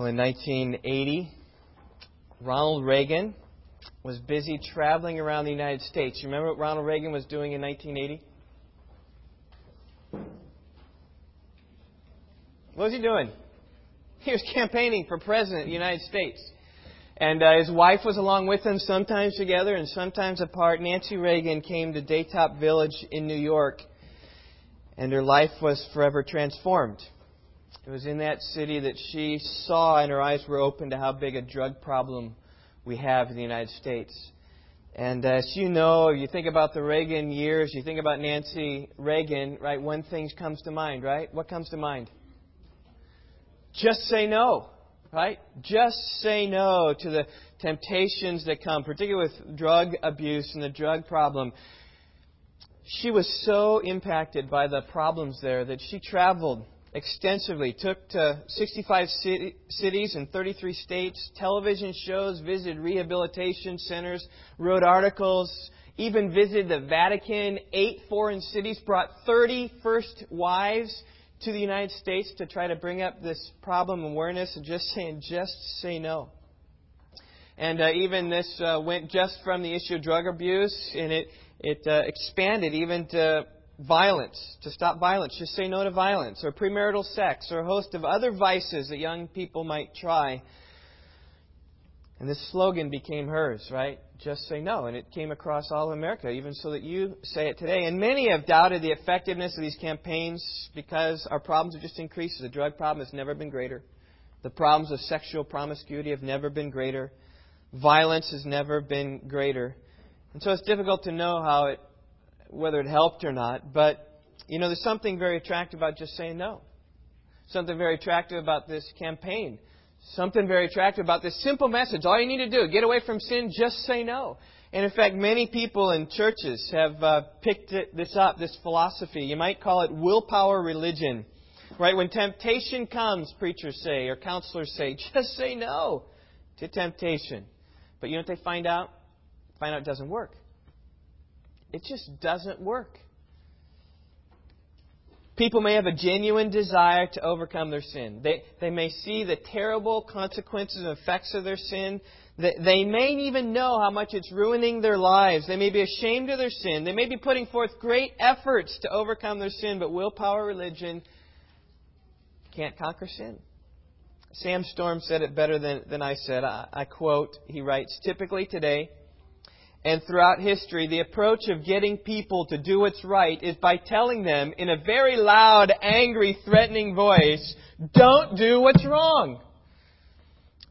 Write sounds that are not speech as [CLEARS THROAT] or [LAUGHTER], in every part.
Well, in 1980, Ronald Reagan was busy traveling around the United States. You remember what Ronald Reagan was doing in 1980? What was he doing? He was campaigning for president of the United States. And uh, his wife was along with him, sometimes together and sometimes apart. Nancy Reagan came to Daytop Village in New York, and her life was forever transformed. It was in that city that she saw and her eyes were open to how big a drug problem we have in the United States. And uh, as you know, you think about the Reagan years, you think about Nancy Reagan, right? One thing comes to mind, right? What comes to mind? Just say no right? Just say no to the temptations that come, particularly with drug abuse and the drug problem. She was so impacted by the problems there that she traveled extensively, took to 65 city, cities in 33 states, television shows, visited rehabilitation centers, wrote articles, even visited the Vatican, eight foreign cities, brought 30 first wives to the United States to try to bring up this problem awareness and just saying, just say no. And uh, even this uh, went just from the issue of drug abuse, and it it uh, expanded even to violence, to stop violence. Just say no to violence, or premarital sex, or a host of other vices that young people might try and this slogan became hers, right? Just say no. And it came across all of America, even so that you say it today. And many have doubted the effectiveness of these campaigns because our problems have just increased. The drug problem has never been greater. The problems of sexual promiscuity have never been greater. Violence has never been greater. And so it's difficult to know how it, whether it helped or not. But, you know, there's something very attractive about just saying no. Something very attractive about this campaign something very attractive about this simple message. All you need to do, get away from sin, just say no. And in fact, many people in churches have uh, picked it, this up, this philosophy. You might call it willpower religion. Right? When temptation comes, preachers say, or counselors say, [LAUGHS] just say no to temptation. But you know what they find out? Find out it doesn't work. It just doesn't work. People may have a genuine desire to overcome their sin. They, they may see the terrible consequences and effects of their sin. They, they may even know how much it's ruining their lives. They may be ashamed of their sin. They may be putting forth great efforts to overcome their sin, but willpower religion can't conquer sin. Sam Storm said it better than, than I said. I, I quote, he writes, Typically today, and throughout history, the approach of getting people to do what's right is by telling them in a very loud, angry, threatening voice, don't do what's wrong.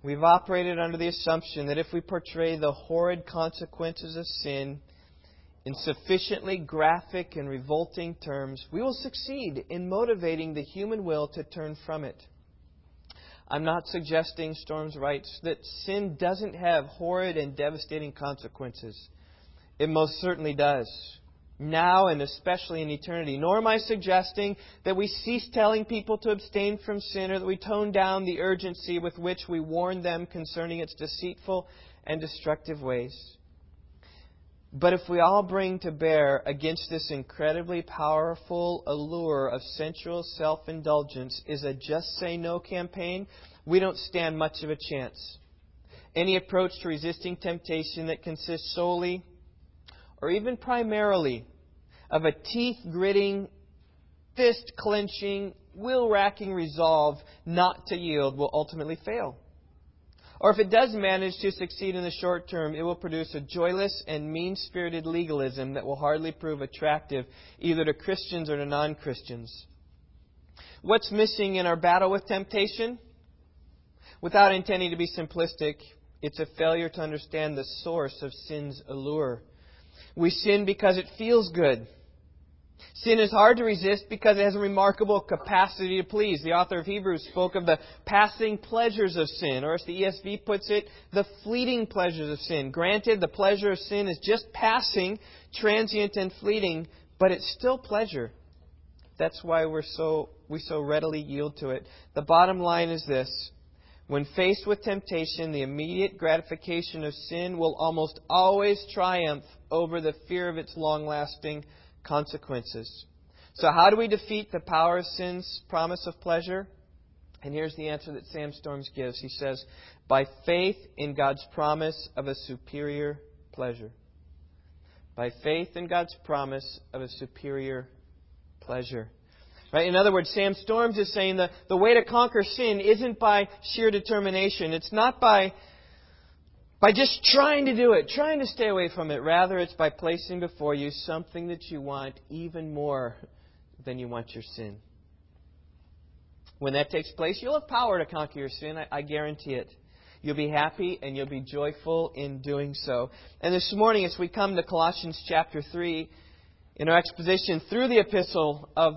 We've operated under the assumption that if we portray the horrid consequences of sin in sufficiently graphic and revolting terms, we will succeed in motivating the human will to turn from it. I'm not suggesting, Storms writes, that sin doesn't have horrid and devastating consequences. It most certainly does. Now and especially in eternity. Nor am I suggesting that we cease telling people to abstain from sin or that we tone down the urgency with which we warn them concerning its deceitful and destructive ways. But if we all bring to bear against this incredibly powerful allure of sensual self indulgence is a just say no campaign, we don't stand much of a chance. Any approach to resisting temptation that consists solely or even primarily of a teeth gritting, fist clenching, will racking resolve not to yield will ultimately fail. Or if it does manage to succeed in the short term, it will produce a joyless and mean spirited legalism that will hardly prove attractive either to Christians or to non Christians. What's missing in our battle with temptation? Without intending to be simplistic, it's a failure to understand the source of sin's allure. We sin because it feels good. Sin is hard to resist because it has a remarkable capacity to please. The author of Hebrews spoke of the passing pleasures of sin, or as the ESV puts it, the fleeting pleasures of sin. Granted, the pleasure of sin is just passing, transient and fleeting, but it's still pleasure. That's why we're so, we so readily yield to it. The bottom line is this. When faced with temptation, the immediate gratification of sin will almost always triumph over the fear of its long lasting consequences. So, how do we defeat the power of sin's promise of pleasure? And here's the answer that Sam Storms gives. He says, By faith in God's promise of a superior pleasure. By faith in God's promise of a superior pleasure. Right? In other words, Sam Storms is saying that the way to conquer sin isn't by sheer determination. It's not by, by just trying to do it, trying to stay away from it. Rather, it's by placing before you something that you want even more than you want your sin. When that takes place, you'll have power to conquer your sin. I, I guarantee it. You'll be happy and you'll be joyful in doing so. And this morning, as we come to Colossians chapter 3, in our exposition through the epistle of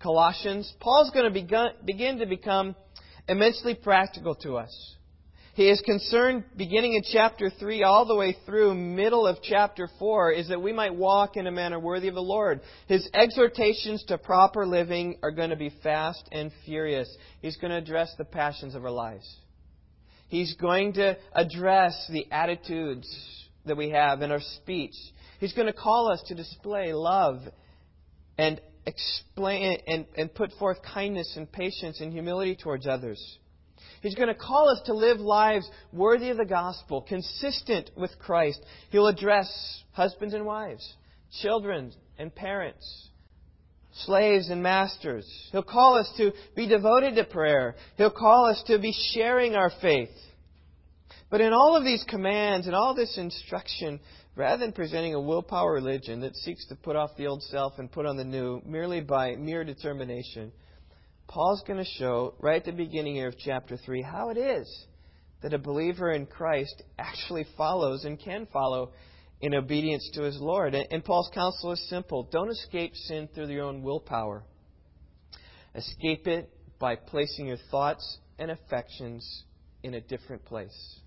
Colossians, Paul's going to begin to become immensely practical to us. He is concerned, beginning in chapter 3 all the way through middle of chapter 4, is that we might walk in a manner worthy of the Lord. His exhortations to proper living are going to be fast and furious. He's going to address the passions of our lives. He's going to address the attitudes that we have in our speech. He's going to call us to display love and explain and, and put forth kindness and patience and humility towards others. He's going to call us to live lives worthy of the gospel, consistent with Christ. He'll address husbands and wives, children and parents, slaves and masters. He'll call us to be devoted to prayer. He'll call us to be sharing our faith. But in all of these commands and all this instruction, rather than presenting a willpower religion that seeks to put off the old self and put on the new merely by mere determination, Paul's going to show right at the beginning here of chapter 3 how it is that a believer in Christ actually follows and can follow in obedience to his Lord. And Paul's counsel is simple don't escape sin through your own willpower, escape it by placing your thoughts and affections in a different place.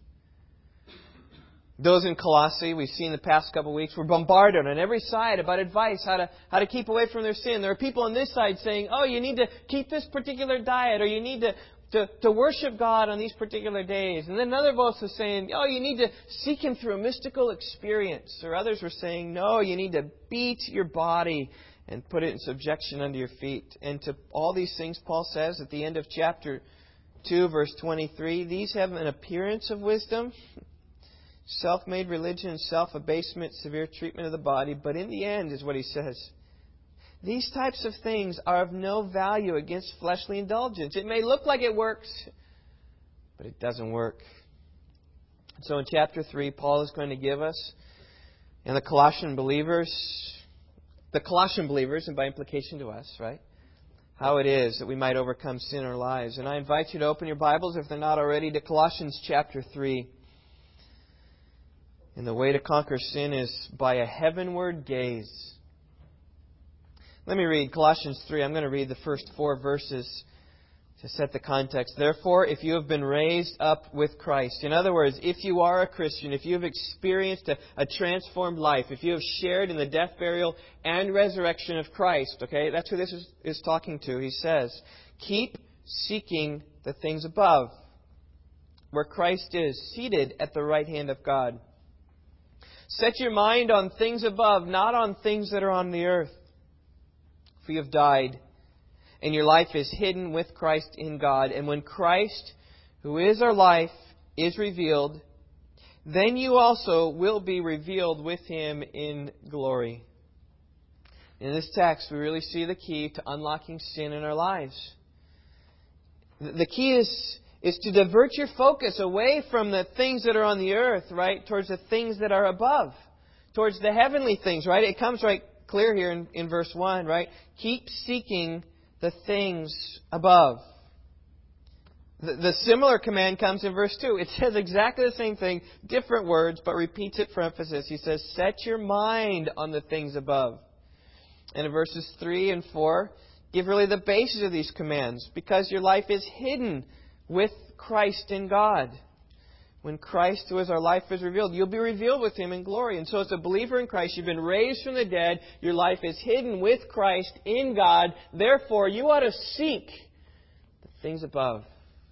Those in Colossae, we've seen the past couple of weeks, were bombarded on every side about advice, how to, how to keep away from their sin. There are people on this side saying, oh, you need to keep this particular diet, or you need to, to, to worship God on these particular days. And then another voice was saying, oh, you need to seek Him through a mystical experience. Or others were saying, no, you need to beat your body and put it in subjection under your feet. And to all these things, Paul says at the end of chapter 2, verse 23, these have an appearance of wisdom self made religion, self abasement, severe treatment of the body, but in the end, is what he says. These types of things are of no value against fleshly indulgence. It may look like it works, but it doesn't work. So in chapter 3, Paul is going to give us, and the Colossian believers, the Colossian believers, and by implication to us, right? How it is that we might overcome sin in our lives. And I invite you to open your Bibles, if they're not already, to Colossians chapter 3. And the way to conquer sin is by a heavenward gaze. Let me read Colossians 3. I'm going to read the first four verses to set the context. Therefore, if you have been raised up with Christ, in other words, if you are a Christian, if you have experienced a, a, transformed life, if you have shared in the death, burial, and resurrection of Christ, okay, that's who this is, is talking to. He says, keep seeking the things above, where Christ is, seated at the right hand of God. Set your mind on things above, not on things that are on the earth. For you have died, and your life is hidden with Christ in God. And when Christ, who is our life, is revealed, then you also will be revealed with him in glory. In this text, we really see the key to unlocking sin in our lives. The key is is to divert your focus away from the things that are on the earth, right, towards the things that are above, towards the heavenly things, right? It comes right clear here in, in verse 1, right? Keep seeking the things above. The, the similar command comes in verse 2. It says exactly the same thing, different words, but repeats it for emphasis. He says, Set your mind on the things above. And in verses 3 and 4, give really the basis of these commands because your life is hidden with Christ in God. When Christ, who is our life, is revealed, you'll be revealed with Him in glory. And so, as a believer in Christ, you've been raised from the dead. Your life is hidden with Christ in God. Therefore, you ought to seek the things above.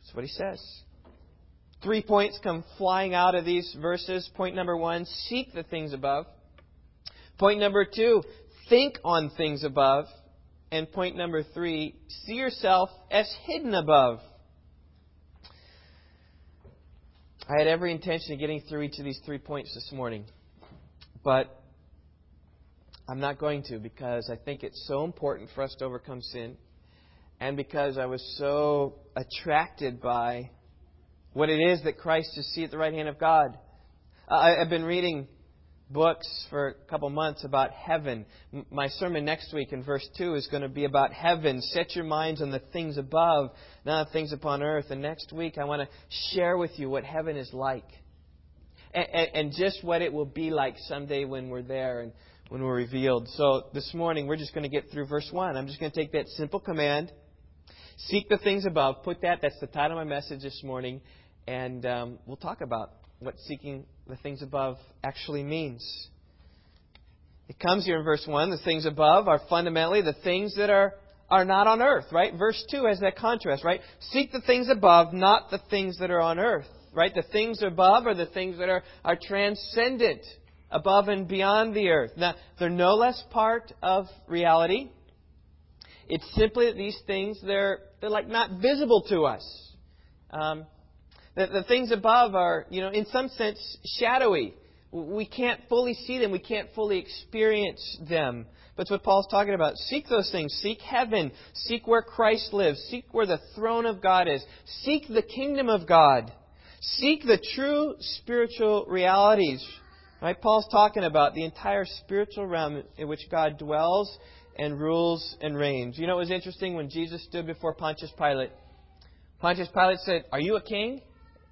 That's what He says. Three points come flying out of these verses. Point number one seek the things above. Point number two think on things above. And point number three see yourself as hidden above. I had every intention of getting through each of these three points this morning, but I'm not going to because I think it's so important for us to overcome sin, and because I was so attracted by what it is that Christ is see at the right hand of God. I, have been reading books for a couple months about heaven. My sermon next week in verse 2 is going to be about heaven. Set your minds on the things above, not the things upon earth. And next week I want to share with you what heaven is like. And, just what it will be like someday when we're there and when we're revealed. So this morning we're just going to get through verse 1. I'm just going to take that simple command. Seek the things above. Put that, that's the title of my message this morning. And um, we'll talk about what seeking the things above actually means. It comes here in verse 1. The things above are fundamentally the things that are, are not on earth, right? Verse 2 has that contrast, right? Seek the things above, not the things that are on earth, right? The things above are the things that are, are transcendent, above and beyond the earth. Now, they're no less part of reality. It's simply that these things, they're, they're like not visible to us. Um, the, the things above are, you know, in some sense, shadowy. We can't fully see them. We can't fully experience them. But it's what Paul's talking about. Seek those things. Seek heaven. Seek where Christ lives. Seek where the throne of God is. Seek the kingdom of God. Seek the true spiritual realities. Right? Paul's talking about the entire spiritual realm in which God dwells and rules and reigns. You know, it was interesting when Jesus stood before Pontius Pilate. Pontius Pilate said, Are you a king?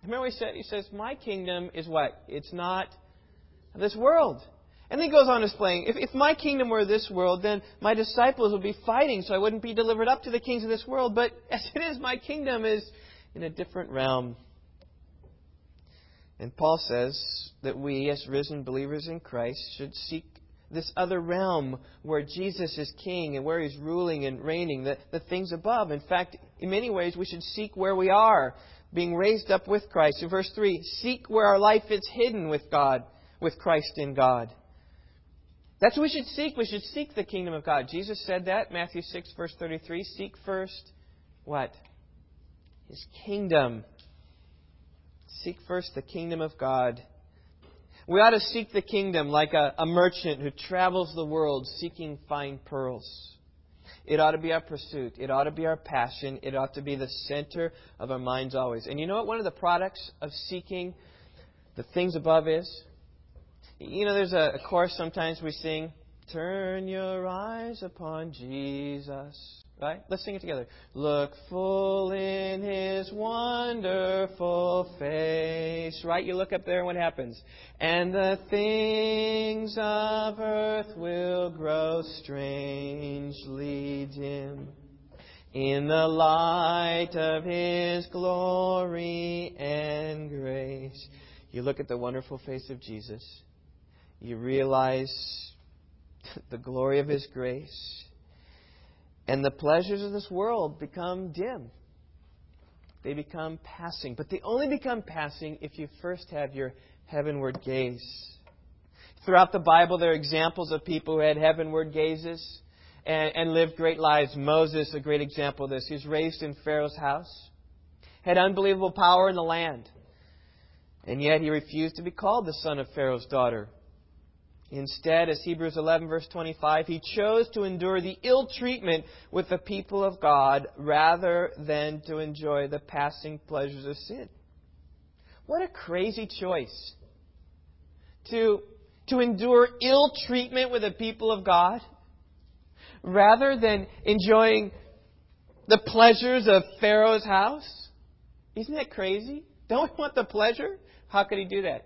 Remember what he said? He says, My kingdom is what? It's not this world. And then he goes on explaining, if, if my kingdom were this world, then my disciples would be fighting, so I wouldn't be delivered up to the kings of this world. But [LAUGHS] as it is, my kingdom is in a different realm. And Paul says that we, as risen believers in Christ, should seek this other realm where Jesus is king and where he's ruling and reigning, the, the things above. In fact, in many ways, we should seek where we are being raised up with Christ. In verse 3, seek where our life is hidden with God, with Christ in God. That's what we should seek. We should seek the kingdom of God. Jesus said that, Matthew 6, verse 33. Seek first what? His kingdom. Seek first the kingdom of God. We ought to seek the kingdom like a, a merchant who travels the world seeking fine pearls. It ought to be our pursuit. It ought to be our passion. It ought to be the center of our minds always. And you know what one of the products of seeking the things above is? You know, there's a, a chorus sometimes we sing, Turn your eyes upon Jesus. Right? Let's sing it together. Look full in his wonderful face. Right? You look up there and what happens? And the things of earth will grow strangely dim in the light of his glory and grace. You look at the wonderful face of Jesus. You realize [LAUGHS] the glory of his grace and the pleasures of this world become dim. They become passing. But they only become passing if you first have your heavenward gaze. Throughout the Bible, there are examples of people who had heavenward gazes and, and lived great lives. Moses, a great example of this. He was raised in Pharaoh's house, had unbelievable power in the land, and yet he refused to be called the son of Pharaoh's daughter. Instead, as Hebrews 11, verse 25, he chose to endure the ill treatment with the people of God rather than to enjoy the passing pleasures of sin. What a crazy choice. To, to endure ill treatment with the people of God rather than enjoying the pleasures of Pharaoh's house. Isn't that crazy? Don't we [LAUGHS] want the pleasure? How could he do that?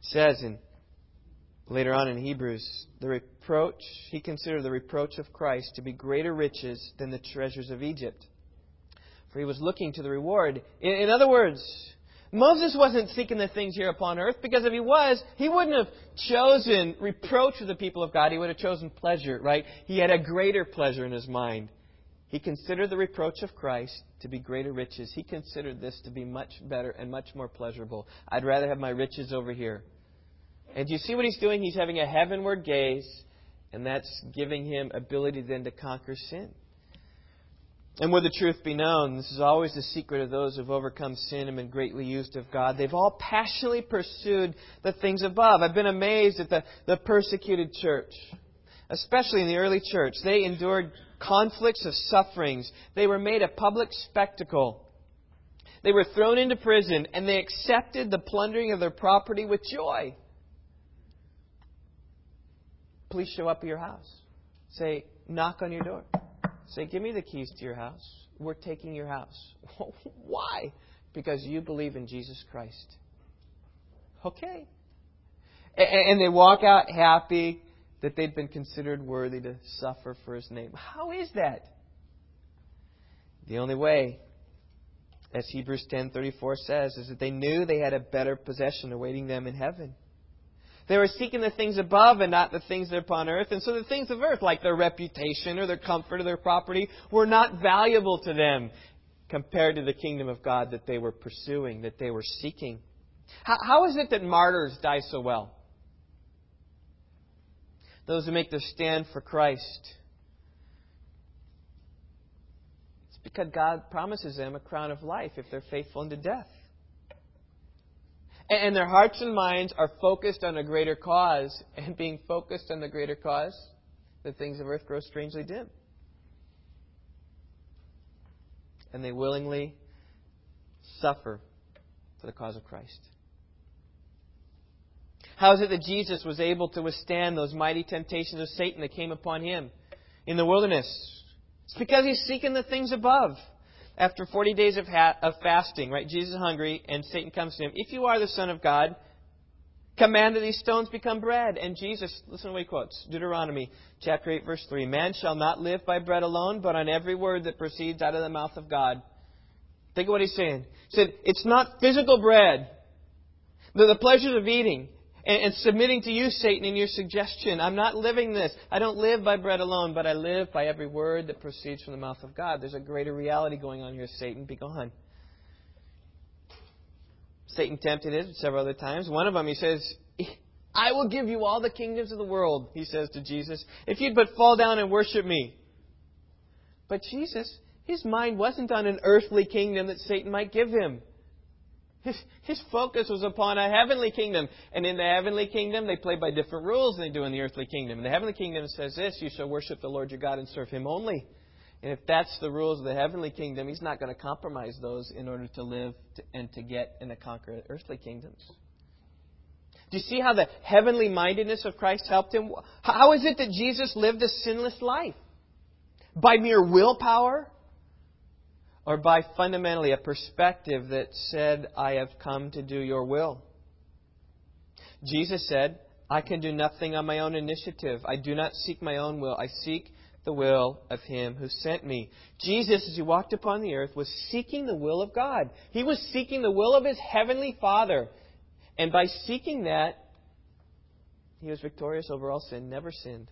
It says in later on in Hebrews, the reproach he considered the reproach of Christ to be greater riches than the treasures of Egypt. For he was looking to the reward. In, in other words, Moses wasn't seeking the things here upon earth because if he was, he wouldn't have chosen reproach of the people of God. He would have chosen pleasure, right? He had a greater pleasure in his mind. He considered the reproach of Christ to be greater riches. He considered this to be much better and much more pleasurable. I'd rather have my riches over here. And do you see what he's doing? He's having a heavenward gaze, and that's giving him ability then to conquer sin. And would the truth be known, this is always the secret of those who've overcome sin and been greatly used of God. They've all passionately pursued the things above. I've been amazed at the, the persecuted church, especially in the early church. They endured conflicts of sufferings. They were made a public spectacle. They were thrown into prison, and they accepted the plundering of their property with joy. Please show up at your house. Say, knock on your door. Say, give me the keys to your house. We're taking your house. [LAUGHS] Why? Because you believe in Jesus Christ. Okay. And they walk out happy that they'd been considered worthy to suffer for his name. How is that? The only way, as Hebrews 10:34 says, is that they knew they had a better possession awaiting them in heaven. They were seeking the things above and not the things that are upon earth. And so the things of earth, like their reputation or their comfort or their property, were not valuable to them compared to the kingdom of God that they were pursuing, that they were seeking. how, how is it that martyrs die so well? Those who make their stand for Christ. It's because God promises them a crown of life if they're faithful unto death. And their hearts and minds are focused on a greater cause. And being focused on the greater cause, the things of earth grow strangely dim. And they willingly suffer for the cause of Christ. How is it that Jesus was able to withstand those mighty temptations of Satan that came upon him in the wilderness? It's because he's seeking the things above after 40 days of, ha- of fasting, right? Jesus is hungry, and Satan comes to him. If you are the Son of God, command that these stones become bread. And Jesus, listen to what he quotes Deuteronomy chapter 8, verse 3 Man shall not live by bread alone, but on every word that proceeds out of the mouth of God. Think of what he's saying. He said, It's not physical bread. The, the pleasures of eating and, and submitting to you, Satan, in your suggestion. I'm not living this. I don't live by bread alone, but I live by every word that proceeds from the mouth of God. There's a greater reality going on here, Satan. Be gone. Satan tempted him several other times. One of them, he says, I will give you all the kingdoms of the world, he says to Jesus, if you'd but fall down and worship me. But Jesus, his mind wasn't on an earthly kingdom that Satan might give him. His, his focus was upon a heavenly kingdom. And in the heavenly kingdom, they play by different rules than they do in the earthly kingdom. And the heavenly kingdom says this you shall worship the Lord your God and serve him only. And if that's the rules of the heavenly kingdom, he's not going to compromise those in order to live to, and to get and to conquer earthly kingdoms. Do you see how the heavenly mindedness of Christ helped him? How is it that Jesus lived a sinless life? By mere willpower? Or by fundamentally a perspective that said, I have come to do your will. Jesus said, I can do nothing on my own initiative. I do not seek my own will. I seek the will of him who sent me. Jesus, as he walked upon the earth, was seeking the will of God. He was seeking the will of his heavenly Father. And by seeking that, he was victorious over all sin, never sinned.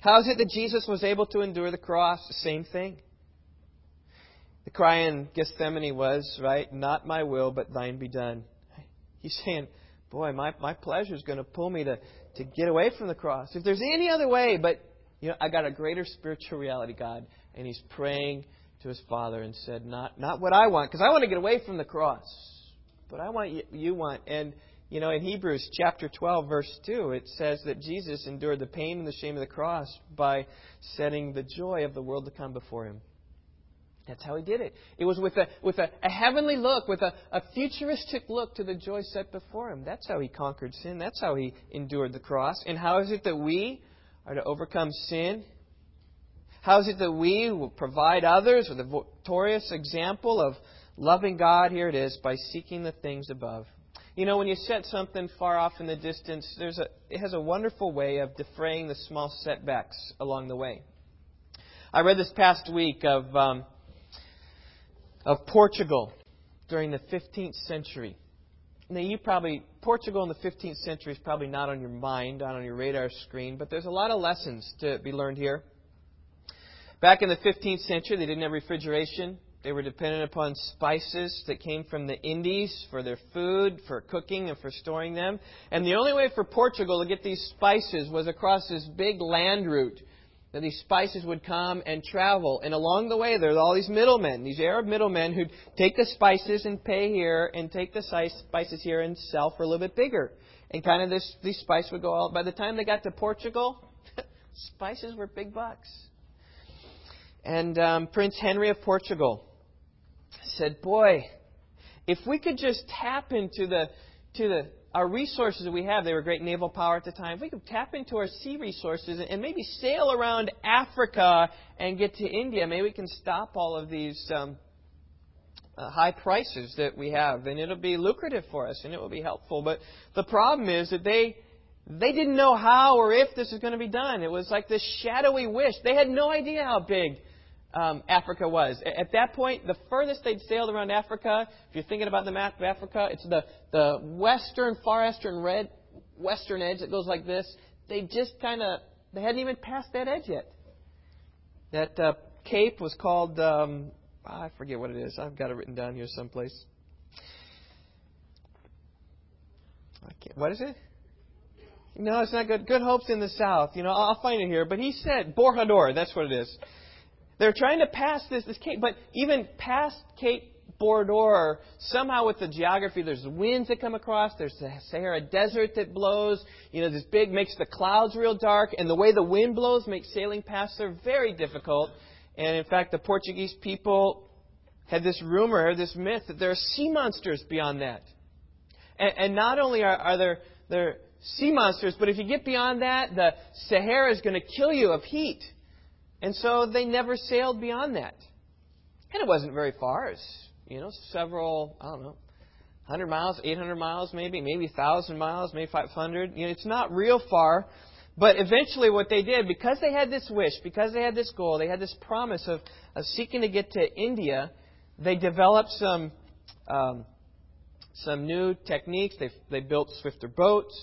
How is it that Jesus was able to endure the cross? The same thing. The cry in Gethsemane was, right, not my will, but thine be done. He's saying, boy, my, my pleasure is going to pull me to, to get away from the cross. If there's any other way, but, you know, I got a greater spiritual reality, God. And he's praying to his Father and said, not, not what I want, because I want to get away from the cross. But I want you, you want. And, you know, in Hebrews chapter 12, verse 2, it says that Jesus endured the pain and the shame of the cross by setting the joy of the world to come before him. That's how he did it. It was with a, with a, a heavenly look, with a, a futuristic look to the joy set before him. That's how he conquered sin. That's how he endured the cross. And how is it that we are to overcome sin? How is it that we will provide others with a victorious example of loving God? Here it is, by seeking the things above. You know, when you set something far off in the distance, there's a, it has a wonderful way of defraying the small setbacks along the way. I read this past week of um, of Portugal during the 15th century. Now, you probably, Portugal in the 15th century is probably not on your mind, not on your radar screen, but there's a lot of lessons to be learned here. Back in the 15th century, they didn't have refrigeration. They were dependent upon spices that came from the Indies for their food, for cooking, and for storing them. And the only way for Portugal to get these spices was across this big land route that these spices would come and travel. And along the way, there are all these middlemen, these Arab middlemen who'd take the spices and pay here and take the spices here and sell for a little bit bigger. And kind of this, these spices would go out. By the time they got to Portugal, [LAUGHS] spices were big bucks. And um, Prince Henry of Portugal said, Boy, if we could just tap into the, to the our resources that we have, they were great naval power at the time. If we could tap into our sea resources and maybe sail around Africa and get to India, maybe we can stop all of these um, uh, high prices that we have, and it'll be lucrative for us and it will be helpful. But the problem is that they they didn't know how or if this was going to be done. It was like this shadowy wish. They had no idea how big um, Africa was. At that point, the furthest they'd sailed around Africa, if you're thinking about the map of Africa, it's the, the western, far western red, western edge that goes like this. They just kind of, they hadn't even passed that edge yet. That uh, cape was called, um, I forget what it is. I've got it written down here someplace. what is it? No, it's not good. Good Hope's in the south. You know, I'll find it here. But he said, Bojador, that's what it is. They're trying to pass this, this Cape, but even past Cape Bojador, somehow with the geography, there's winds that come across, there's the Sahara Desert that blows, you know, this big makes the clouds real dark, and the way the wind blows makes sailing past there very difficult. And in fact, the Portuguese people had this rumor, this myth, that there are sea monsters beyond that. And, and not only are, are there, there sea monsters, but if you get beyond that, the Sahara is going to kill you of heat. And so they never sailed beyond that. And it wasn't very far. It's, you know, several, I don't know, 100 miles, 800 miles maybe, maybe 1,000 miles, maybe 500. You know, it's not real far. But eventually what they did, because they had this wish, because they had this goal, they had this promise of, of seeking to get to India, they developed some, um, some new techniques. They, they built swifter boats.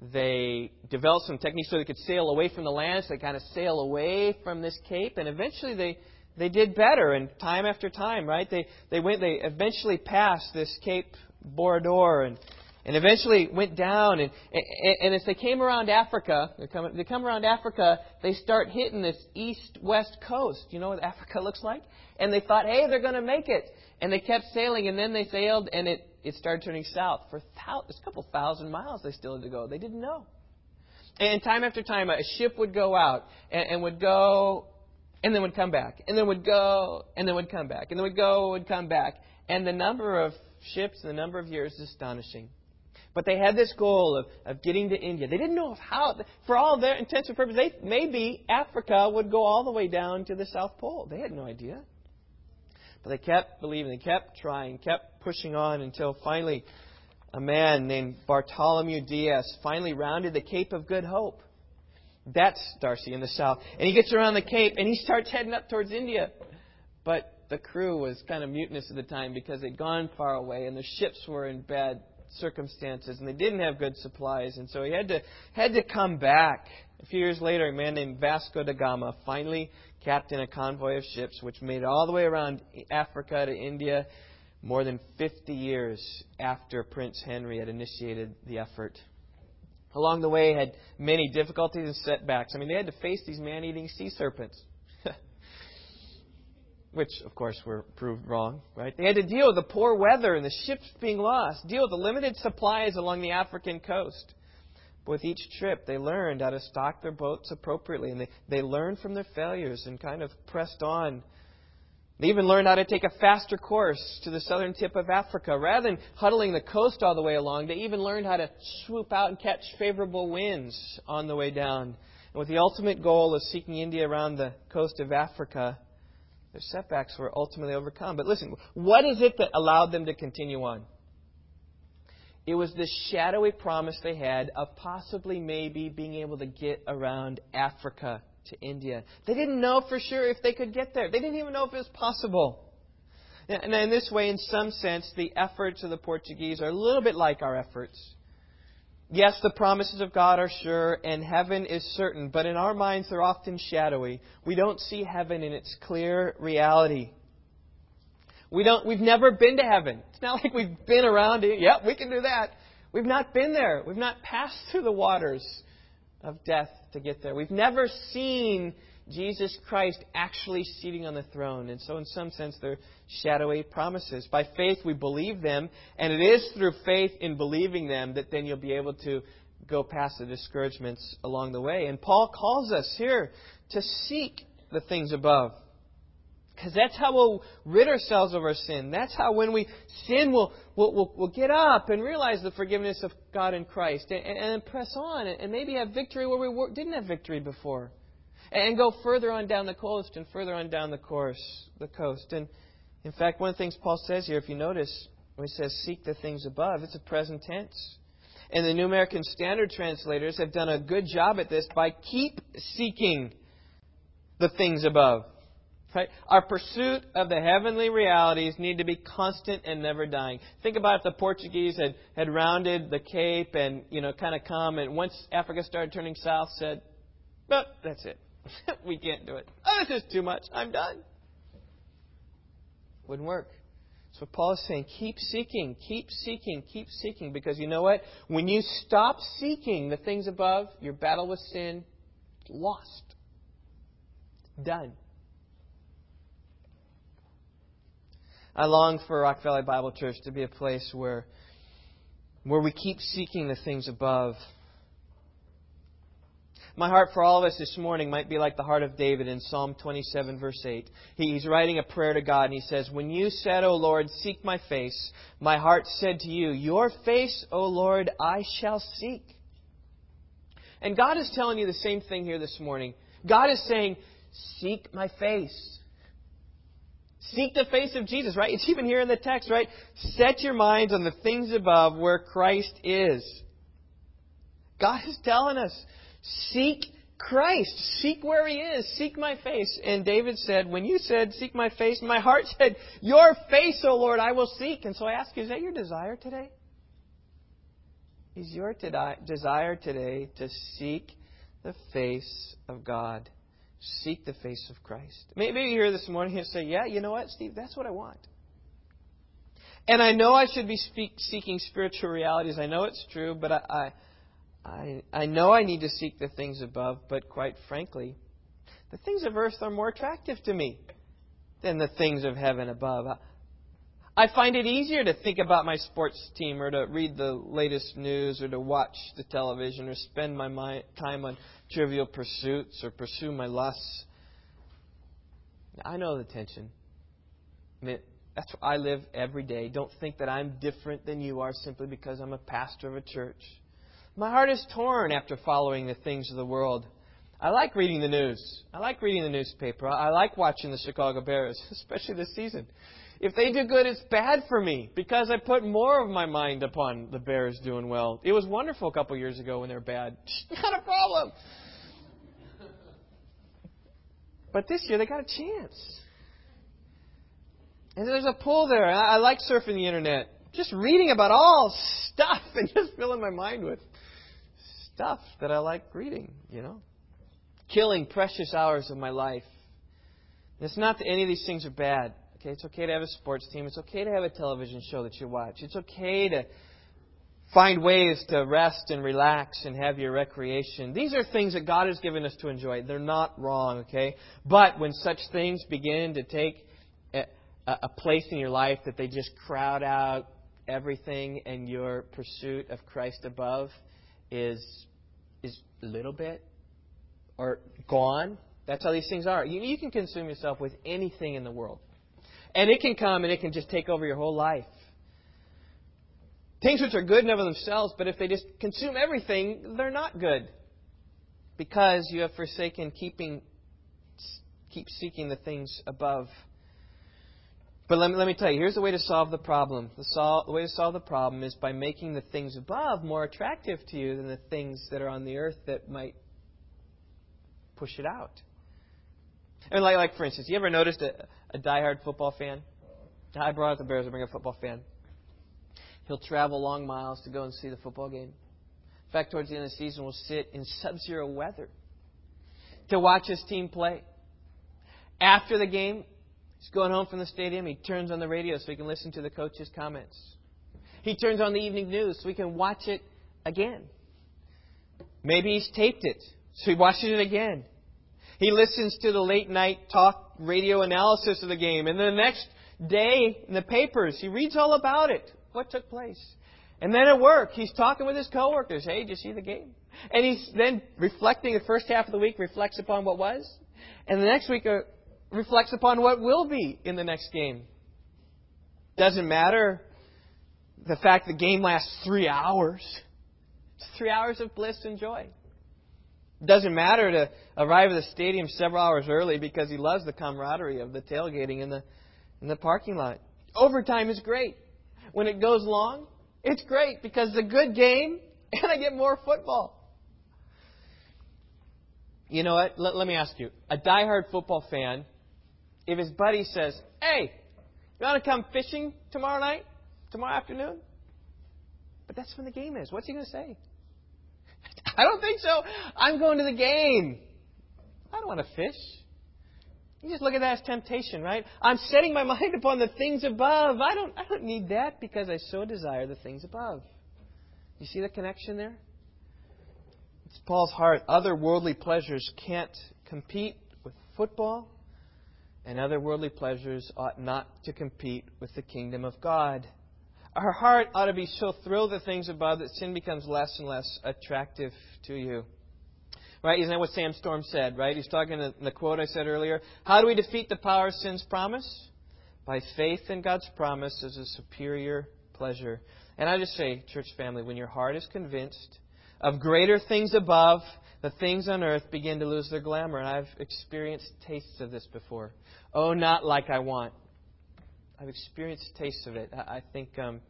They developed some techniques so they could sail away from the land, so they kind of sail away from this cape, and eventually they they did better. And time after time, right? They they went. They eventually passed this Cape Bojador and and eventually went down. And, and, and as they came around Africa, they come, they come around Africa, they start hitting this east-west coast. You know what Africa [LAUGHS] looks like? And they thought, hey, they're going to make it. And they kept sailing, and then they sailed, and it it started turning south. For a couple thousand miles they still had to go. They didn't know. And time after time, a ship would go out and, and would go and then would come back, and then would go, and then would come back, and then would go, would come back. And the number of ships and the number of years is astonishing. But they had this goal of, of getting to India. They didn't know how, for all their intents and purposes, they, maybe Africa would go all the way down to the South Pole. They had no idea. But they kept believing, they kept trying, kept pushing on until finally a man named Bartholomew Diaz finally rounded the Cape of Good Hope. That's Darcy in the south. And he gets around the Cape and he starts heading up towards India. But the crew was kind of mutinous at the time because they'd gone far away and the ships were in bad circumstances and they didn't have good supplies. And so he had to, had to come back. A few years later, a man named Vasco da Gama finally captained a convoy of ships which made it all the way around Africa to India more than 50 years after Prince Henry had initiated the effort. Along the way, had many difficulties and setbacks. I mean, they had to face these man-eating sea serpents, [LAUGHS] which, of course, were proved wrong. Right? They had to deal with the poor weather and the ships being lost, deal with the limited supplies along the African coast. With each trip, they learned how to stock their boats appropriately, and they, they learned from their failures and kind of pressed on they even learned how to take a faster course to the southern tip of Africa. Rather than huddling the coast all the way along, they even learned how to swoop out and catch favorable winds on the way down. And with the ultimate goal of seeking India around the coast of Africa, their setbacks were ultimately overcome. But listen, what is it that allowed them to continue on? It was this shadowy promise they had of possibly maybe being able to get around Africa to India. They didn't know for sure if they could get there. They didn't even know if it was possible. And in this way, in some sense, the efforts of the Portuguese are a little bit like our efforts. Yes, the promises of God are sure and heaven is certain, but in our minds they're often shadowy. We don't see heaven in its clear reality. We don't, we've never been to heaven. It's not [LAUGHS] like we've been around it. Yep, we can do that. We've not been there. We've not passed through the waters of death to get there. We've never seen Jesus Christ actually seating on the throne. And so, in some sense, they're shadowy promises. By faith, we believe them, and it is through faith in believing them that then you'll be able to go past the discouragements along the way. And Paul calls us here to seek the things above. Because that's how we'll rid ourselves of our sin. That's how when we sin, we'll, we'll, we'll, we'll get up and realize the forgiveness of God in Christ and, and press on and maybe have victory where we didn't have victory before. And go further on down the coast and further on down the course, the coast. And in fact, one of the things Paul says here, if you notice, when he says seek the things above, it's a present tense. And the New American Standard translators have done a good job at this by keep seeking the things above. Right? Our pursuit of the heavenly realities need to be constant and never dying. Think about if the Portuguese had, had rounded the Cape and, you know, kind of come and once Africa started turning south said, but that's it. [LAUGHS] we can't do it. Oh, this is too much. I'm done. Wouldn't work. So Paul is saying, keep seeking, keep seeking, keep seeking, because you know what? When you stop seeking the things above, your battle with sin, lost. Done. I long for Rock Valley Bible Church to be a place where, where we keep seeking the things above. My heart for all of us this morning might be like the heart of David in Psalm 27, verse 8. He's writing a prayer to God, and he says, When you said, O Lord, seek my face, my heart said to you, Your face, O Lord, I shall seek. And God is telling you the same thing here this morning. God is saying, Seek my face. Seek the face of Jesus, right? It's even here in the text, right? Set your minds on the things above where Christ is. God is telling us, seek Christ. Seek where He is. Seek my face. And David said, when you said, seek my face, my heart said, your face, O Lord, I will seek. And so I ask you, is that your desire today? Is your desire today to seek the face of God? Seek the face of Christ. Maybe you're here this morning and say, Yeah, you know what, Steve? That's what I want. And I know I should be speak, seeking spiritual realities. I know it's true, but I, I, I, know I need to seek the things above. But quite frankly, the things of earth are more attractive to me than the things of heaven above. I find it easier to think about my sports team or to read the latest news or to watch the television or spend my time on trivial pursuits or pursue my lusts. I know the tension. I mean, that's where I live every day. Don't think that I'm different than you are simply because I'm a pastor of a church. My heart is torn after following the things of the world. I like reading the news. I like reading the newspaper. I like watching the Chicago Bears, [LAUGHS] especially this season. If they do good, it's bad for me because I put more of my mind upon the Bears doing well. It was wonderful a couple years ago when they're bad. [LAUGHS] Not a problem. But this year they got a chance. And there's a pull there. I I like surfing the internet. Just reading about all stuff and [LAUGHS] just filling my mind with stuff that I like reading, you know. Killing precious hours of my life. And it's not that any of these things are bad. Okay, it's okay to have a sports team. It's okay to have a television show that you watch. It's okay to find ways to rest and relax and have your recreation. These are things that God has given us to enjoy. They're not wrong, okay? But when such things begin to take a, a place in your life that they just crowd out everything and your pursuit of Christ above is is a little bit or gone. That's how these things are. You, you can consume yourself with anything in the world. And it can come and it can just take over your whole life. Things which are good in of themselves, but if they just consume everything, they're not good. Because you have forsaken keeping, keep seeking the things above. But let me, let me tell you, here's the way to solve the problem. The, sol- the way to solve the problem is by making the things above more attractive to you than the things that are on the earth that might push it out. And like, like for instance, you ever noticed a, a diehard football fan? I brought the Bears. I bring a football fan. He'll travel long miles to go and see the football game. In fact, towards the end of the season, we'll sit in sub-zero weather to watch his team play. After the game, he's going home from the stadium. He turns on the radio so he can listen to the coach's comments. He turns on the evening news so he can watch it again. Maybe he's taped it, so he watches it again. He listens to the late night talk radio analysis of the game. And then the next day in the papers, he reads all about it. What took place. And then at work, he's talking with his coworkers. Hey, did you see the game? And he's then reflecting the first half of the week, reflects upon what was. And the next week uh, reflects upon what will be in the next game. Doesn't matter the fact the game lasts three hours. It's three hours of bliss and joy. It doesn't matter to arrive at the stadium several hours early because he loves the camaraderie of the tailgating in the in the parking lot. Overtime is great. When it goes long, it's great because it's a good game [LAUGHS] and I get more football. You know what? Let, let me ask you. A diehard football fan, if his buddy says, Hey, you want to come fishing tomorrow night? Tomorrow afternoon? But that's when the game is. What's he going to say? I don't think so. I'm going to the game. I don't want to fish. You just look at that as temptation, right? I'm setting my [LAUGHS] mind upon the things above. I don't, I don't need that because I so desire the things above. You see the connection there? It's Paul's heart. Other worldly pleasures can't compete with football, and other worldly pleasures ought not to compete with the kingdom of God. Our heart ought to be so thrilled at things above that sin becomes less and less attractive to you. Right? Isn't that what Sam Storm said, right? He's talking in the quote I said earlier. How do we defeat the power of sin's promise? By faith in God's promise as a superior pleasure. And I just say, church family, when your heart is convinced of greater things above, the things on earth begin to lose their glamour. And I've experienced tastes of this before. Oh, not like I want. I've experienced tastes of it. I, I think um,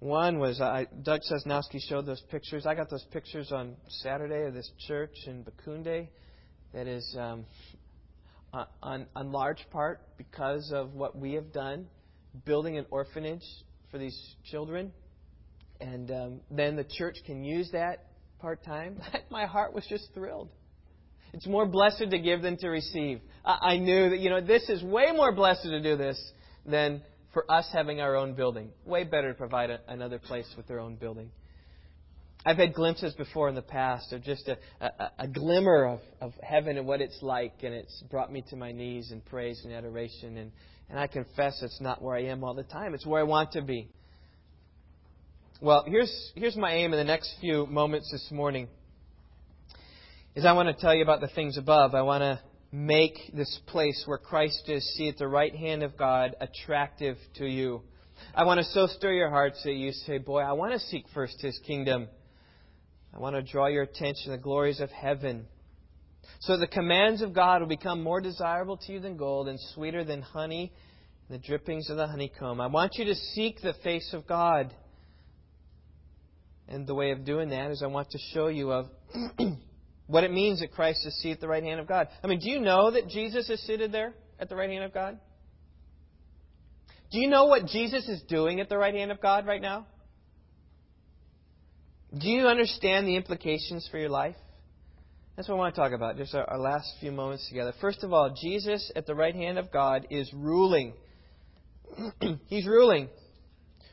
one was I, Doug Sosnowski showed those pictures. I got those pictures on Saturday of this church in Bakunde that is um, on, on large part because of what we have done, building an orphanage for these children. And um, then the church can use that part time. [LAUGHS] My heart was just thrilled. It's more blessed to give than to receive. I, I knew that, you know, this is way more blessed to do this than for us having our own building. Way better to provide a, another place with their own building. I've had glimpses before in the past of just a, a, a glimmer of, of heaven and what it's like, and it's brought me to my knees in praise and adoration. And, and I confess it's not where I am all the time. It's where I want to be. Well, here's, here's my aim in the next few moments this morning. Is I want to tell you about the things above. I want to make this place where Christ is, seated at the right hand of God, attractive to you. I want to so stir your hearts that you say, Boy, I want to seek first His kingdom. I want to draw your attention to the glories of heaven. So the commands of God will become more desirable to you than gold and sweeter than honey the drippings of the honeycomb. I want you to seek the face of God. And the way of doing that is I want to show you of [CLEARS THROAT] what it means that Christ is seated at the right hand of God. I mean, do you know that Jesus is seated there at the right hand of God? Do you know what Jesus is doing at the right hand of God right now? Do you understand the implications for your life? That's what I want to talk about, just our, last few moments together. First of all, Jesus at the right hand of God is ruling. [CLEARS THROAT] He's ruling.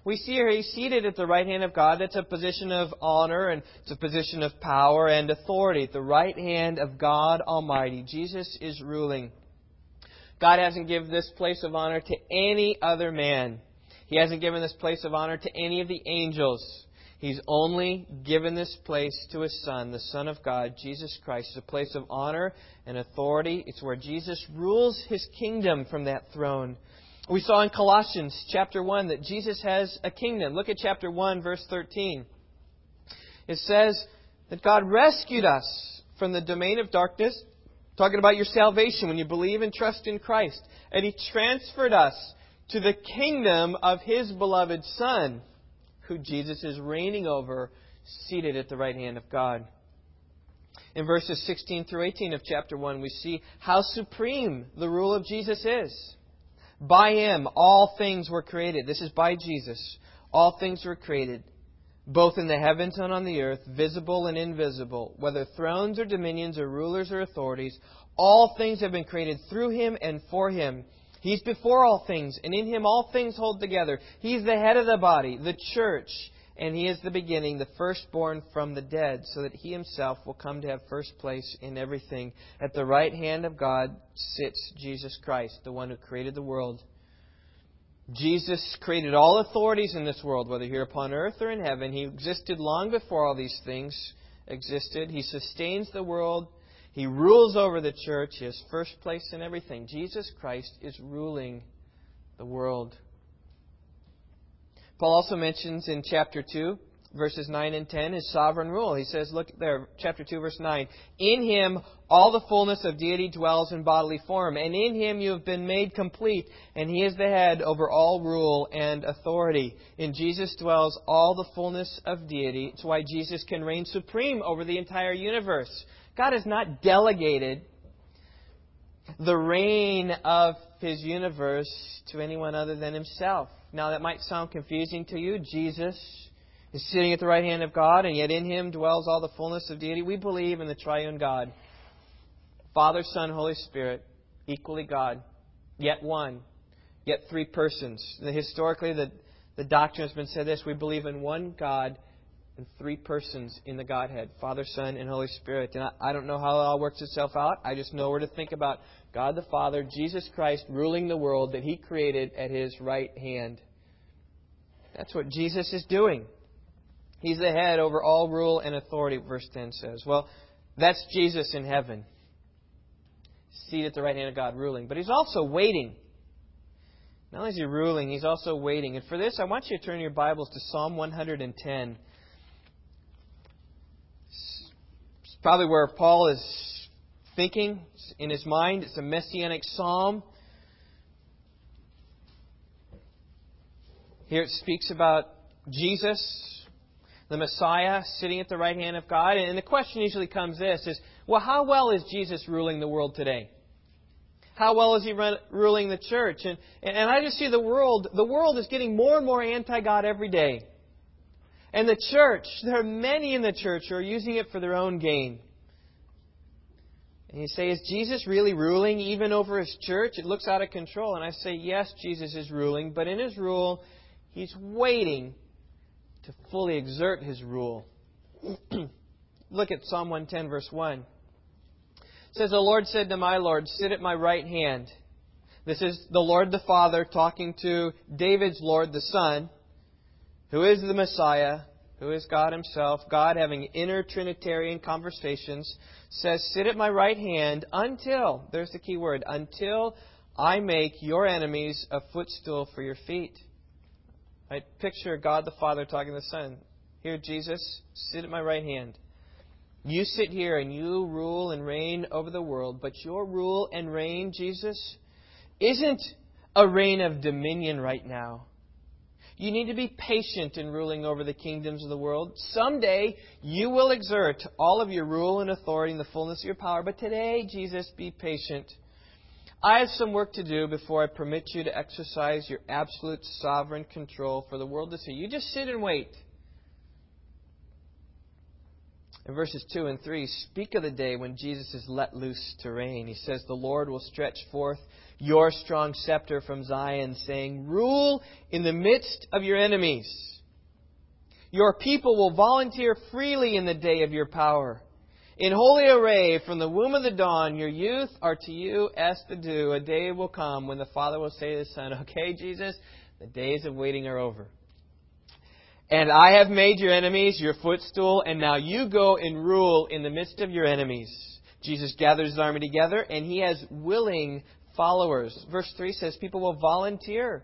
We see here he's seated at the right hand of God. That's a position of honor and it's a position of power and authority. The right hand of God Almighty. Jesus is ruling. God hasn't given this place of honor to any other man. He hasn't given this place of honor to any of the angels. He's only given this place to His Son, the Son of God, Jesus Christ. It's a place of honor and authority. It's where Jesus rules His kingdom from that throne. We saw in Colossians chapter 1 that Jesus has a kingdom. Look at chapter 1, verse 13. It says that God rescued us from the domain of darkness, talking about your salvation when you believe and trust in Christ. And He transferred us to the kingdom of His beloved Son, who Jesus is reigning over, seated at the right hand of God. In verses 16 through 18 of chapter 1, we see how supreme the rule of Jesus is. By him all things were created. This is by Jesus. All things were created, both in the heavens and on the earth, visible and invisible, whether thrones or dominions or rulers or authorities. All things have been created through him and for him. He's before all things, and in him all things hold together. He's the head of the body, the church, and he is the beginning, the firstborn from the dead, so that he himself will come to have first place in everything. At the right hand of God sits Jesus Christ, the one who created the world. Jesus created all authorities in this world, whether here upon earth or in heaven. He existed long before all these things existed. He sustains the world. He rules over the church. He has first place in everything. Jesus Christ is ruling the world. Paul also mentions in chapter 2, verses 9 and 10, his sovereign rule. He says, look there, chapter 2, verse 9. In him all the fullness of deity dwells in bodily form, and in him you have been made complete, and he is the head over all rule and authority. In Jesus dwells all the fullness of deity. It's why Jesus can reign supreme over the entire universe. God has not delegated the reign of his universe to anyone other than himself. Now, that might sound confusing to you. Jesus is sitting at the right hand of God, and yet in him dwells all the fullness of deity. We believe in the triune God Father, Son, Holy Spirit, equally God, yet one, yet three persons. Historically, the, the doctrine has been said this we believe in one God and three persons in the Godhead Father, Son, and Holy Spirit. And I, I don't know how it all works itself out. I just know where to think about God the Father, Jesus Christ ruling the world that He created at His right hand. That's what Jesus is doing. He's the head over all rule and authority, verse 10 says. Well, that's Jesus in heaven, seated at the right hand of God, ruling. But He's also waiting. Not only is He ruling, He's also waiting. And for this, I want you to turn your Bibles to Psalm 110. It's probably where Paul is thinking in his mind. It's a messianic psalm. Here it speaks about Jesus, the Messiah, sitting at the right hand of God. And the question usually comes this is, well, how well is Jesus ruling the world today? How well is he run, ruling the church? And, and I just see the world, the world is getting more and more anti-God every day. And the church, there are many in the church who are using it for their own gain. And you say, is Jesus really ruling even over his church? It looks out of control. And I say, yes, Jesus is ruling, but in his rule, he's waiting to fully exert his rule. [CLEARS THROAT] Look at Psalm 110, verse 1. It says, The Lord said to my Lord, Sit at my right hand. This is the Lord the Father talking to David's Lord the Son, who is the Messiah, who is God Himself, God having inner Trinitarian conversations, says, Sit at my right hand until, there's the key word, until I make your enemies a footstool for your feet. Right? Picture God the Father talking to the Son. Here, Jesus, sit at my right hand. You sit here and you rule and reign over the world, but your rule and reign, Jesus, isn't a reign of dominion right now. You need to be patient in ruling over the kingdoms of the world. Someday you will exert all of your rule and authority in the fullness of your power. But today, Jesus, be patient. I have some work to do before I permit you to exercise your absolute sovereign control for the world to see. You just sit and wait. In verses 2 and 3, speak of the day when Jesus is let loose to reign. He says, The Lord will stretch forth your strong scepter from Zion, saying, Rule in the midst of your enemies. Your people will volunteer freely in the day of your power. In holy array from the womb of the dawn, your youth are to you as the dew. A day will come when the Father will say to the Son, Okay, Jesus, the days of waiting are over. And I have made your enemies your footstool, and now you go and rule in the midst of your enemies. Jesus gathers his army together, and he has willing followers. Verse 3 says people will volunteer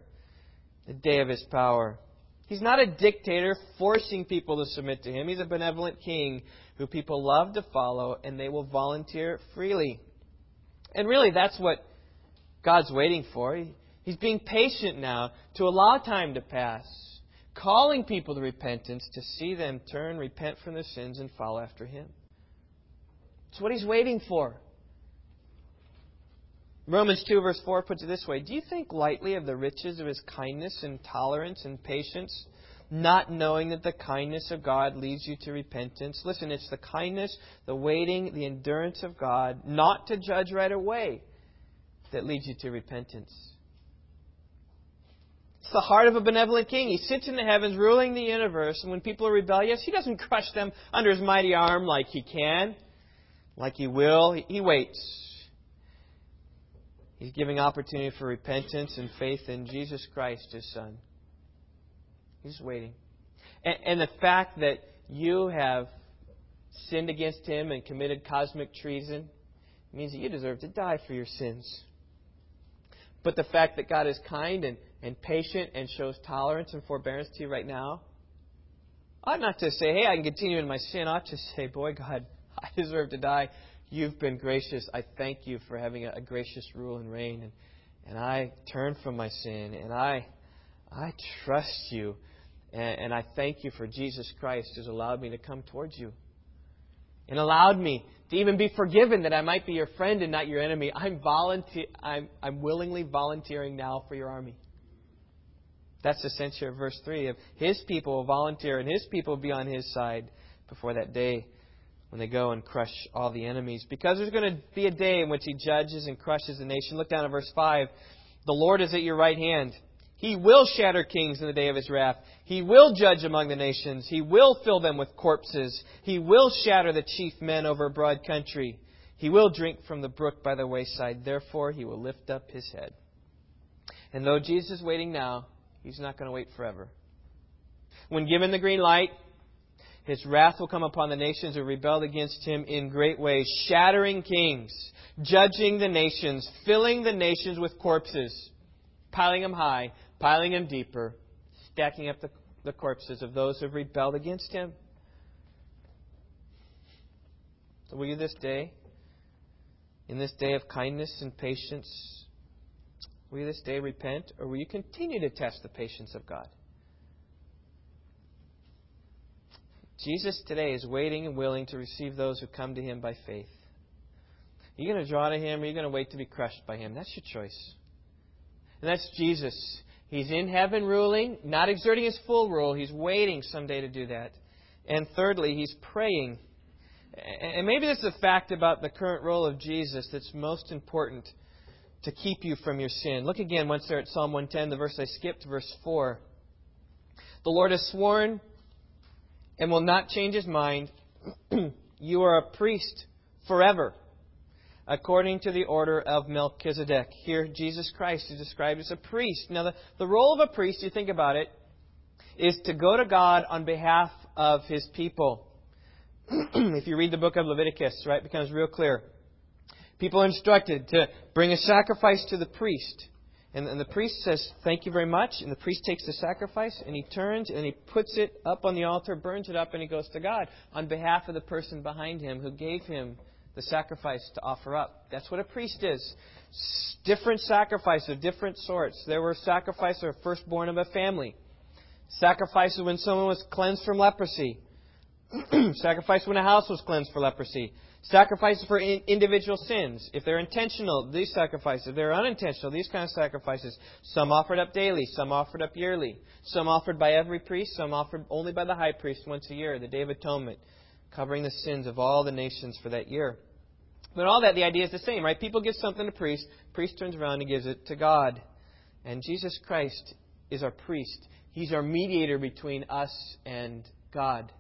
the day of his power. He's not a dictator forcing people to submit to him. He's a benevolent king who people love to follow, and they will volunteer freely. And really, that's what God's waiting for. He's being patient now to allow time to pass calling people to repentance to see them turn, repent from their sins, and follow after Him. It's what He's waiting for. Romans 2, verse 4 puts it this way Do you think lightly of the riches of His kindness and tolerance and patience, not knowing that the kindness of God leads you to repentance? Listen, it's the kindness, the waiting, the endurance of God, not to judge right away, that leads you to repentance. It's the heart of a benevolent king. He sits in the heavens ruling the universe, and when people are rebellious, he doesn't [LAUGHS] crush them under his mighty arm like he can, like he will. He waits. He's giving opportunity for repentance and faith in Jesus Christ, his Son. He's waiting. And, and the fact that you have sinned against him and committed cosmic treason means that you deserve to die for your sins. But the fact that God is kind and, and patient and shows tolerance and forbearance to you right now, ought not to say, hey, I can continue in my sin. I ought to say, boy, God, [LAUGHS] I deserve to die. You've been gracious. I thank you for having a, a gracious rule and reign. And, and I turn from my sin. And I, I trust you. And, and I thank you for Jesus Christ who's allowed me to come towards you and allowed me to even be forgiven that I might be your friend and not your enemy. I'm, volunteer, I'm, I'm willingly volunteering now for your army. That's the sense here of verse 3 of his people will volunteer and his people will be on his side before that day when they go and crush all the enemies. Because there's going to be a day in which he judges and crushes the nation. Look down at verse 5. The Lord is at your right hand. He will shatter kings in the day of his wrath. He will judge among the nations. He will fill them with corpses. He will shatter the chief men over a broad country. He will drink from the brook by the wayside. Therefore, he will lift up his head. And though Jesus is waiting now, he's not going to wait forever. When given the green light, his wrath will come upon the nations who rebelled against him in great ways, shattering kings, judging the nations, filling the nations with corpses, piling them high, piling them deeper, stacking up the, the corpses of those who have rebelled against him. So will you this day, in this day of kindness and patience, will you this day repent, or will you continue to test the patience of God? Jesus today is waiting and willing to receive those who come to him by faith. Are you going to draw to him or are you going to wait to be crushed by him? That's your choice. And that's Jesus. He's in heaven ruling, not exerting his full rule. He's waiting someday to do that. And thirdly, he's praying. And maybe this is a fact about the current role of Jesus that's most important to keep you from your sin. Look again once there at Psalm 110, the verse I skipped, verse 4. The Lord has sworn and will not change his mind. [CLEARS THROAT] you are a priest forever, according to the order of Melchizedek. Here, Jesus Christ is described as a priest. Now, the, the role of a priest, you think about it, is to go to God on behalf of his people. [CLEARS THROAT] if you read the book of Leviticus, right, it becomes real clear. People are instructed to bring a sacrifice to the priest. And, and the priest says, Thank you very much. And the priest takes the sacrifice and he turns and he puts it up on the altar, burns it up, and he goes to God on behalf of the person behind him who gave him the sacrifice to offer up. That's what a priest is. Different sacrifices of different sorts. There were sacrifices of firstborn of a family, sacrifices when someone was cleansed from leprosy, [CLEARS THROAT] sacrifice when a house was cleansed for leprosy, Sacrifices for in individual sins. If they're intentional, these sacrifices. If they're unintentional, these kind of sacrifices. Some offered up daily, some offered up yearly. Some offered by every priest, some offered only by the high priest once a year, the Day of Atonement, covering the sins of all the nations for that year. But all that, the idea is the same, right? People give something to priest, priest turns around and gives it to God. And Jesus Christ is our priest. He's our mediator between us and God.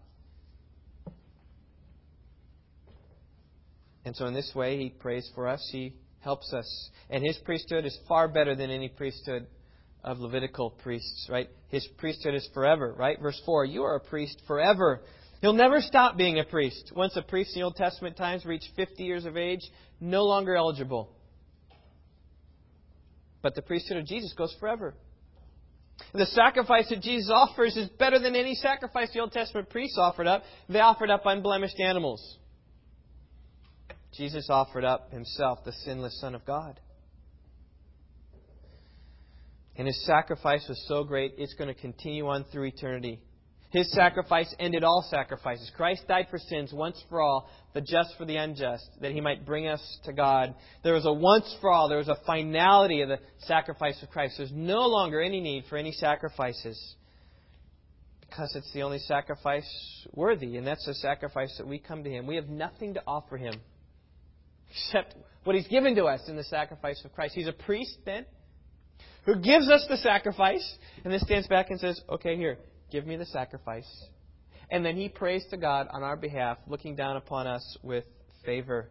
And so, in this way, he prays for us. He helps us. And his priesthood is far better than any priesthood of Levitical priests, right? His priesthood is forever, right? Verse 4 You are a priest forever. He'll never stop being a priest. Once a priest in the Old Testament times reached 50 years of age, no longer eligible. But the priesthood of Jesus goes forever. The sacrifice that Jesus offers is better than any sacrifice the Old Testament priests offered up. They offered up unblemished animals. Jesus offered up himself, the sinless Son of God. And his sacrifice was so great, it's going to continue on through eternity. His sacrifice ended all sacrifices. Christ died for sins once for all, the just for the unjust, that he might bring us to God. There was a once for all, there was a finality of the sacrifice of Christ. There's no longer any need for any sacrifices because it's the only sacrifice worthy, and that's the sacrifice that we come to him. We have nothing to offer him except what he's given to us in the sacrifice of Christ. He's a priest then who gives us the sacrifice, and then stands back and says, Okay, here, give me the sacrifice. And then he prays to God on our behalf, looking down upon us with favor.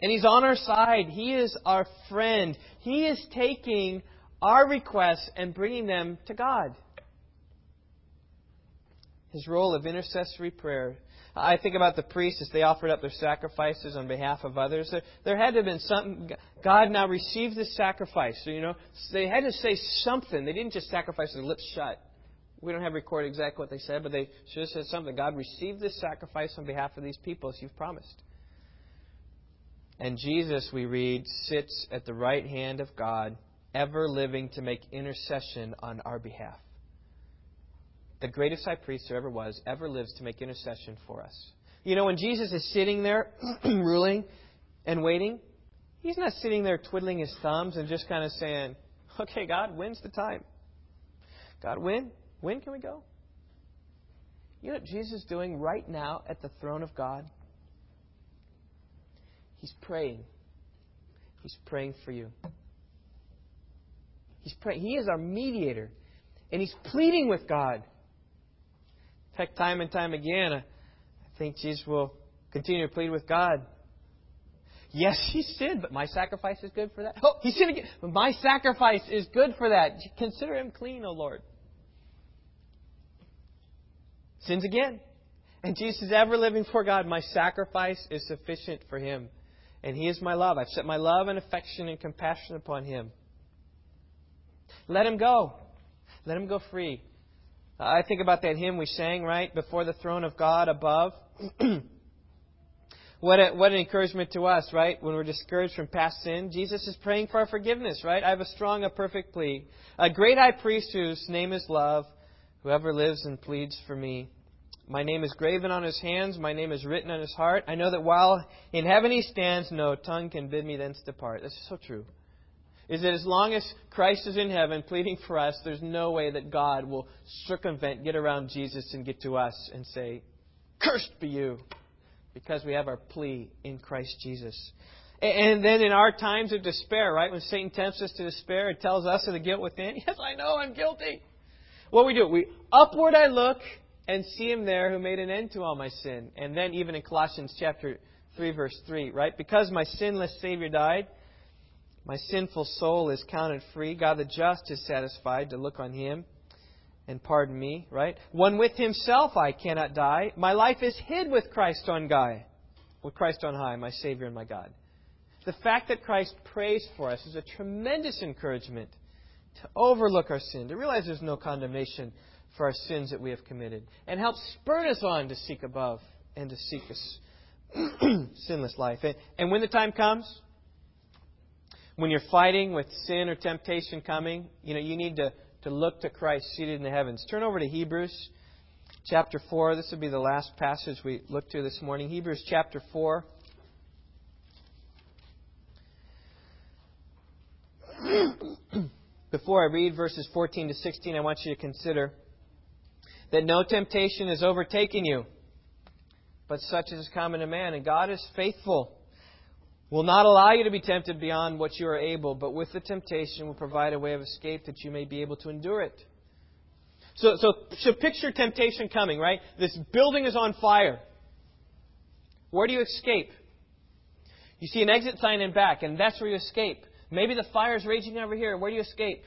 And he's on our side. He is our friend. He is taking our requests and bringing them to God. His role of intercessory prayer. I think about the priests as they offered up their sacrifices on behalf of others. There, there had to have been something. God now received this sacrifice. So, you know, they had to say something. They didn't just sacrifice their lips shut. We don't have record exactly what they said, but they should have said something. God received this sacrifice on behalf of these people as you've promised. And Jesus, we read, sits at the right hand of God, ever living to make intercession on our behalf. The greatest high priest there ever was, ever lives to make intercession for us. You know, when Jesus is sitting there, [CLEARS THROAT] ruling and waiting, he's not sitting there twiddling his thumbs and just kind of saying, okay, God, when's the time? God, when? When can we go? You know what Jesus is doing right now at the throne of God? He's praying. He's praying for you. He's praying. He is our mediator. And he's pleading with God. Fact, time and time again, I think Jesus will continue to plead with God. Yes, he sinned, but my sacrifice is good for that. Oh, he sinned again, but my sacrifice is good for that. Consider him clean, O Lord. Sins again. And Jesus is ever living for God. My sacrifice is sufficient for him and He is my love. I've set my love and affection and compassion upon Him. Let Him go. Let Him go free. Uh, I think about that hymn we sang, right? Before the throne of God above. [CLEARS THROAT] what, a, what an encouragement to us, right? When we're discouraged from past sin, Jesus is praying for our forgiveness, right? I have a strong, a perfect plea. A great high priest whose name is love, whoever lives and pleads for me. My name is graven on his hands, my name is written on his heart. I know that while in heaven he stands, no tongue can bid me thence depart. This is so true. Is that as long as Christ is in heaven pleading for us, there's no way that God will circumvent, get around Jesus, and get to us and say, Cursed be you, because we have our plea in Christ Jesus. And then in our times of despair, right, when Satan tempts us to despair and tells us of the guilt within, [LAUGHS] yes, I know I'm guilty. What we do, we upward I look and see him there who made an end to all my sin. And then even in Colossians chapter 3 verse 3, right? Because my sinless Savior died, my sinful soul is counted free. God the just is satisfied to look on him and pardon me, right? One with himself I cannot die. My life is hid with Christ on high, with Christ on high, my Savior and my God. The fact that Christ prays for us is a tremendous encouragement to overlook our sin, to realize there's no condemnation for our sins that we have committed, and helps spur us on to seek above and to seek a [CLEARS THROAT] sinless life. And when the time comes, when you're fighting with sin or temptation coming, you know, you need to, to look to Christ seated in the heavens. Turn over to Hebrews chapter 4. This will be the last passage we look to this morning. Hebrews chapter 4. [CLEARS THROAT] Before I read verses 14 to 16, I want you to consider that no temptation has overtaken you, but such as is common to man. And God is faithful, will not allow you to be tempted beyond what you are able, but with the temptation will provide a way of escape that you may be able to endure it. So, so, so picture temptation coming, right? This building is on fire. Where do you escape? You see an exit sign in back, and that's where you escape. Maybe the fire is raging over here. Where do you escape?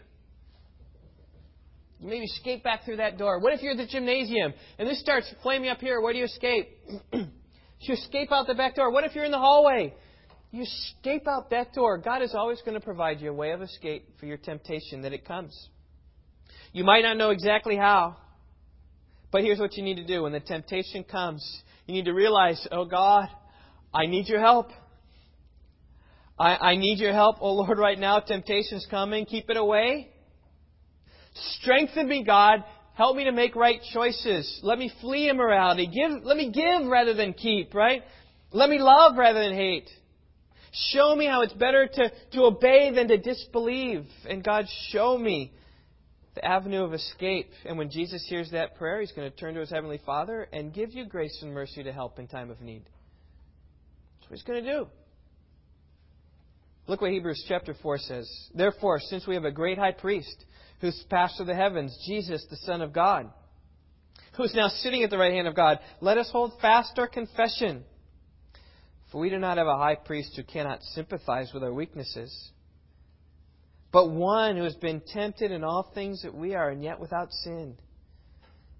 You maybe escape back through that door. What if you're at the gymnasium and this starts flaming up here? Where do you escape? [CLEARS THROAT] you escape out the back door. What if you're in the hallway? You escape out that door. God is always going to provide you a way of escape for your temptation that it comes. You might not know exactly how, but here's what you need to do. When the temptation comes, you need to realize, oh God, I need your help. I, I need your help, oh Lord, right now. Temptation's coming. Keep it away. Strengthen me, God. Help me to make right choices. Let me flee immorality. Give, let me give rather than keep, right? Let me love rather than hate. Show me how it's better to, to obey than to disbelieve. And God, show me the avenue of escape. And when Jesus hears that prayer, he's going to turn to his Heavenly Father and give you grace and mercy to help in time of need. That's what he's going to do. Look what Hebrews chapter 4 says. Therefore, since we have a great high priest who's passed through the heavens, Jesus, the Son of God, who is now sitting at the right hand of God, let us hold fast our confession. For we do not have a high priest who cannot sympathize with our weaknesses, but one who has been tempted in all things that we are, and yet without sin.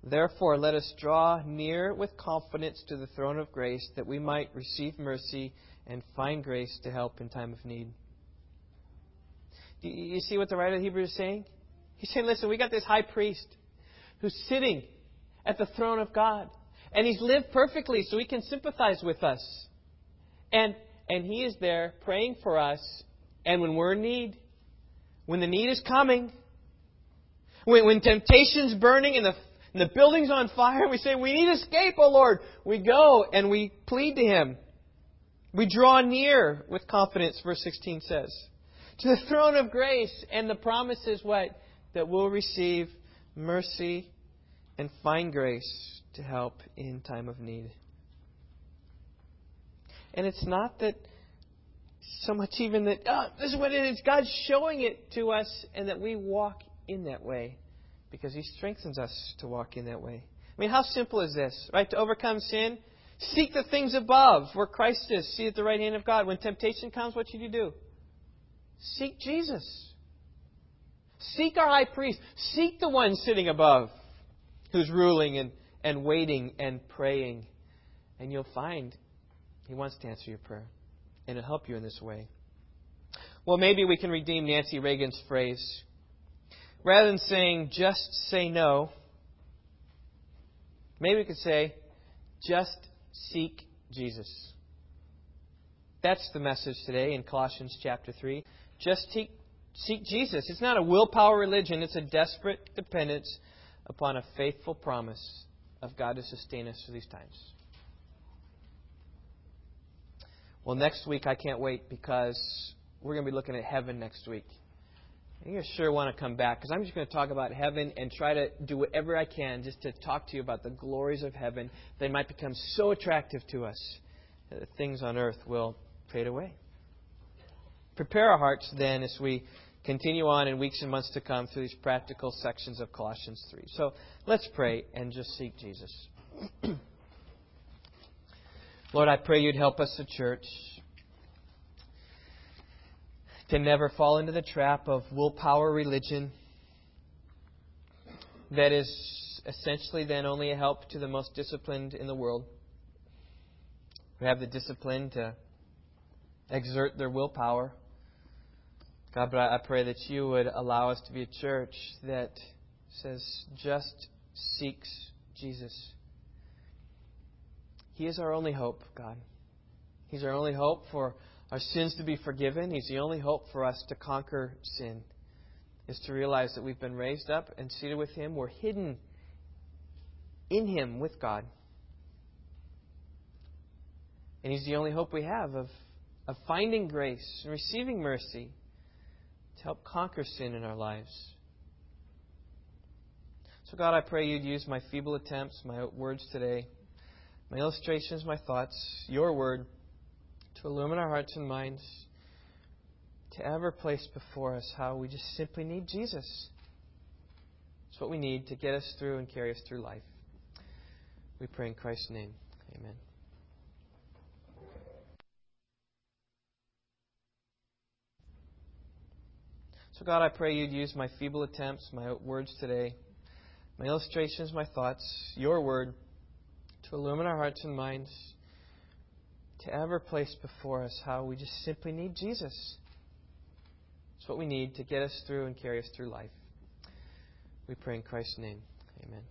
Therefore, let us draw near with confidence to the throne of grace, that we might receive mercy and find grace to help in time of need. Do you see what the writer of Hebrews is saying? He's saying, listen, we got this high priest who's sitting at the throne of God. And he's lived perfectly, so he can sympathize with us. And, and he is there praying for us. And when we're in need, when the need is coming, when, when temptation's burning and the, and the building's on fire, we say, We need escape, O Lord. We go and we plead to him. We draw near with confidence, verse 16 says, to the throne of grace. And the promise is what? That we'll receive mercy and find grace to help in time of need. And it's not that so much even that, oh, this is what it is. God's showing it to us and that we walk in that way because He strengthens us to walk in that way. I mean, how simple is this, right? To overcome sin, seek the things above where Christ is, see at the right hand of God. When temptation comes, what should you do? Seek Jesus. Seek our high priest. Seek the one sitting above who's ruling and, and waiting and praying. And you'll find He wants to answer your prayer. And it'll help you in this way. Well, maybe we can redeem Nancy Reagan's phrase. Rather than saying, just say no, maybe we could say, just seek Jesus. That's the message today in Colossians chapter 3. Just seek, seek Jesus. It's not a willpower religion, it's a desperate dependence upon a faithful promise of God to sustain us through these times. Well, next week I can't wait because we're going to be looking at heaven next week. And you sure want to come back because I'm just going to talk about heaven and try to do whatever I can just to talk to you about the glories of heaven. They might become so attractive to us that things on earth will fade away. Prepare our hearts then as we continue on in weeks and months to come through these practical sections of Colossians 3. So let's pray and just seek Jesus. [CLEARS THROAT] Lord, I pray you'd help us, the church, to never fall into the trap of willpower religion that is essentially then only a help to the most disciplined in the world who have the discipline to exert their willpower God, but I pray that you would allow us to be a church that says, just seeks Jesus. He is our only hope, God. He's our only hope for our sins to be forgiven. He's the only hope for us to conquer sin, is to realize that we've been raised up and seated with Him. We're hidden in Him with God. And He's the only hope we have of, of finding grace and receiving mercy to help conquer sin in our lives. So, God, I pray you'd use my feeble attempts, my words today, my illustrations, my thoughts, your word, to illumine our hearts and minds, to ever place before us how we just simply need Jesus. It's what we need to get us through and carry us through life. We pray in Christ's name. Amen. So, God, I pray you'd use my feeble attempts, my words today, my illustrations, my thoughts, your word, to illumine our hearts and minds, to ever place before us how we just simply need Jesus. It's what we need to get us through and carry us through life. We pray in Christ's name. Amen.